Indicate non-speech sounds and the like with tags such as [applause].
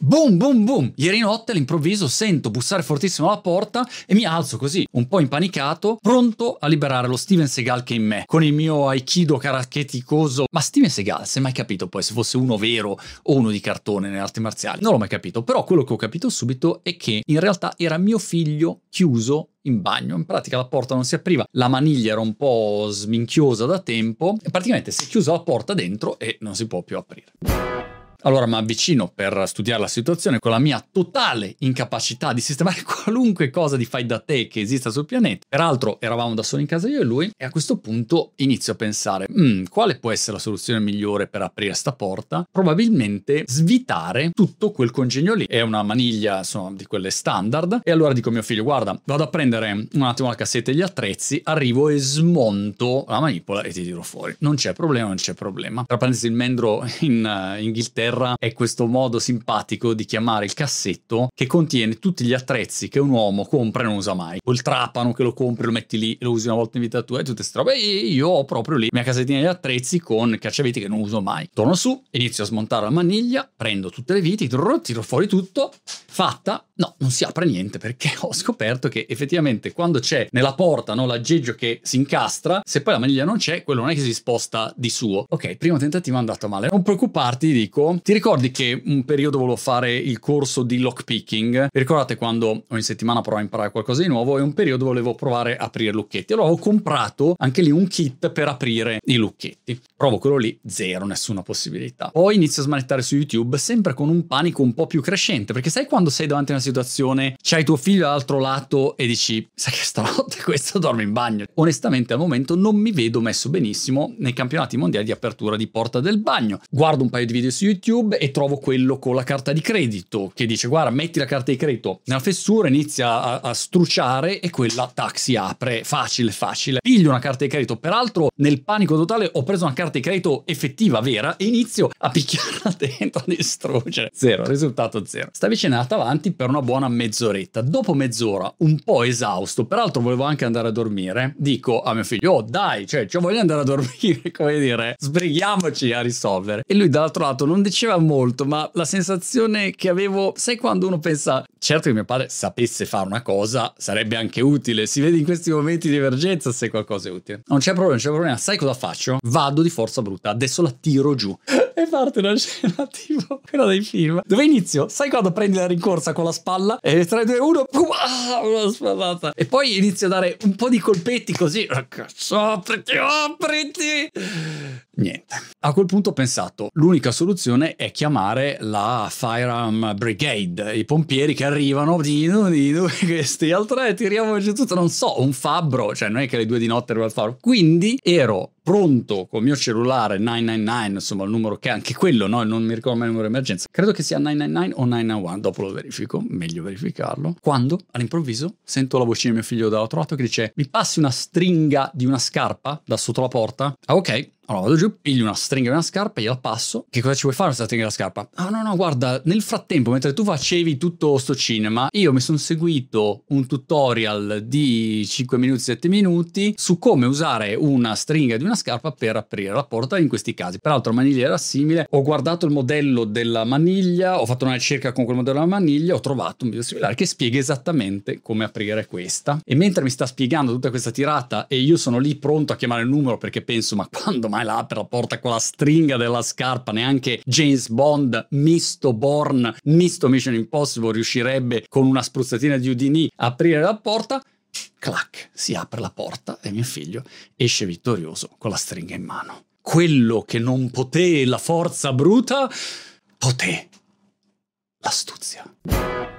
Boom, boom, boom. Ieri notte all'improvviso sento bussare fortissimo alla porta e mi alzo così, un po' impanicato, pronto a liberare lo Steven Seagal che è in me, con il mio aikido caracheticoso. Ma Steven Seagal, se mai capito poi se fosse uno vero o uno di cartone nelle arti marziali? Non l'ho mai capito, però quello che ho capito subito è che in realtà era mio figlio chiuso in bagno. In pratica la porta non si apriva, la maniglia era un po' sminchiosa da tempo e praticamente si è chiusa la porta dentro e non si può più aprire. Allora mi avvicino per studiare la situazione con la mia totale incapacità di sistemare [laughs] qualunque cosa di fai da te che esista sul pianeta. Peraltro eravamo da soli in casa io e lui e a questo punto inizio a pensare mm, quale può essere la soluzione migliore per aprire sta porta? Probabilmente svitare tutto quel congegno lì. È una maniglia insomma di quelle standard e allora dico a mio figlio guarda vado a prendere un attimo la cassetta e gli attrezzi, arrivo e smonto la manipola e ti tiro fuori. Non c'è problema, non c'è problema. Tra parentesi il mendro in uh, Inghilterra terra è questo modo simpatico di chiamare il cassetto che contiene tutti gli attrezzi che un uomo compra e non usa mai. O il trapano che lo compri, lo metti lì, lo usi una volta in vita tua e tutte queste robe. E io ho proprio lì la mia casettina di attrezzi con cacciaviti che non uso mai. Torno su, inizio a smontare la maniglia, prendo tutte le viti, tiro fuori tutto, fatta. No, non si apre niente perché [laughs] ho scoperto che effettivamente quando c'è nella porta no, l'aggeggio che si incastra, se poi la maniglia non c'è, quello non è che si sposta di suo. Ok, primo tentativo è andato male. Non preoccuparti, dico, ti ricordi che un periodo volevo fare il corso di lockpicking? Ricordate quando ogni settimana provo a imparare qualcosa di nuovo e un periodo volevo provare a aprire lucchetti. Allora ho comprato anche lì un kit per aprire i lucchetti. Provo quello lì, zero, nessuna possibilità. Poi inizio a smanettare su YouTube sempre con un panico un po' più crescente, perché sai quando sei davanti a una situazione, c'hai tuo figlio dall'altro lato e dici, sai che stanotte questo dorme in bagno. Onestamente al momento non mi vedo messo benissimo nei campionati mondiali di apertura di porta del bagno. Guardo un paio di video su YouTube e trovo quello con la carta di credito che dice guarda metti la carta di credito nella fessura, inizia a, a struciare e quella tac si apre, facile facile. Piglio una carta di credito, peraltro nel panico totale ho preso una carta di credito effettiva, vera e inizio a picchiarla [laughs] dentro, a distruggere. Zero, risultato zero. Sta avvicinata avanti per una buona mezz'oretta. Dopo mezz'ora, un po' esausto, peraltro volevo anche andare a dormire, dico a mio figlio oh dai, cioè, cioè voglio andare a dormire, [laughs] come dire, sbrighiamoci a risolvere. E lui dall'altro lato non diceva molto, ma la sensazione che avevo, sai quando uno pensa, certo che mio padre sapesse fare una cosa, sarebbe anche utile, si vede in questi momenti di emergenza se qualcosa è utile. Non c'è problema, non c'è problema, sai cosa faccio? Vado di forza brutta, adesso la tiro giù. [laughs] e parte una scena [laughs] tipo quella dei film, dove inizio, sai quando prendi la rincorsa con la spalla e 3, 2, 1, pum, ah, una spallata. E poi inizio a dare un po' di colpetti così, apriti, apriti. Niente. A quel punto ho pensato, l'unica soluzione è chiamare la Firearm Brigade, i pompieri che arrivano, dino, dino, questi al tre, tiriamo giù tutto, non so, un fabbro, cioè non è che le due di notte arriva il fabbro. Quindi ero pronto col mio cellulare 999, insomma il numero che è anche quello, no? non mi ricordo mai il numero di emergenza, credo che sia 999 o 991, dopo lo verifico, meglio verificarlo, quando all'improvviso sento la vocina di mio figlio dall'altro lato che dice mi passi una stringa di una scarpa da sotto la porta? Ah ok, allora vado giù, piglio una stringa di una scarpa, gliela passo. Che cosa ci vuoi fare questa stringa della scarpa? Ah no no, guarda, nel frattempo, mentre tu facevi tutto sto cinema, io mi sono seguito un tutorial di 5 minuti, 7 minuti su come usare una stringa di una scarpa per aprire la porta in questi casi. Peraltro la maniglia era simile, ho guardato il modello della maniglia, ho fatto una ricerca con quel modello della maniglia, ho trovato un video similare che spiega esattamente come aprire questa. E mentre mi sta spiegando tutta questa tirata e io sono lì pronto a chiamare il numero perché penso ma quando mai mai là per la porta con la stringa della scarpa, neanche James Bond, misto Born, misto Mission Impossible riuscirebbe con una spruzzatina di Udini a aprire la porta. Clac, si apre la porta e mio figlio esce vittorioso con la stringa in mano. Quello che non poté la forza bruta, poté l'astuzia.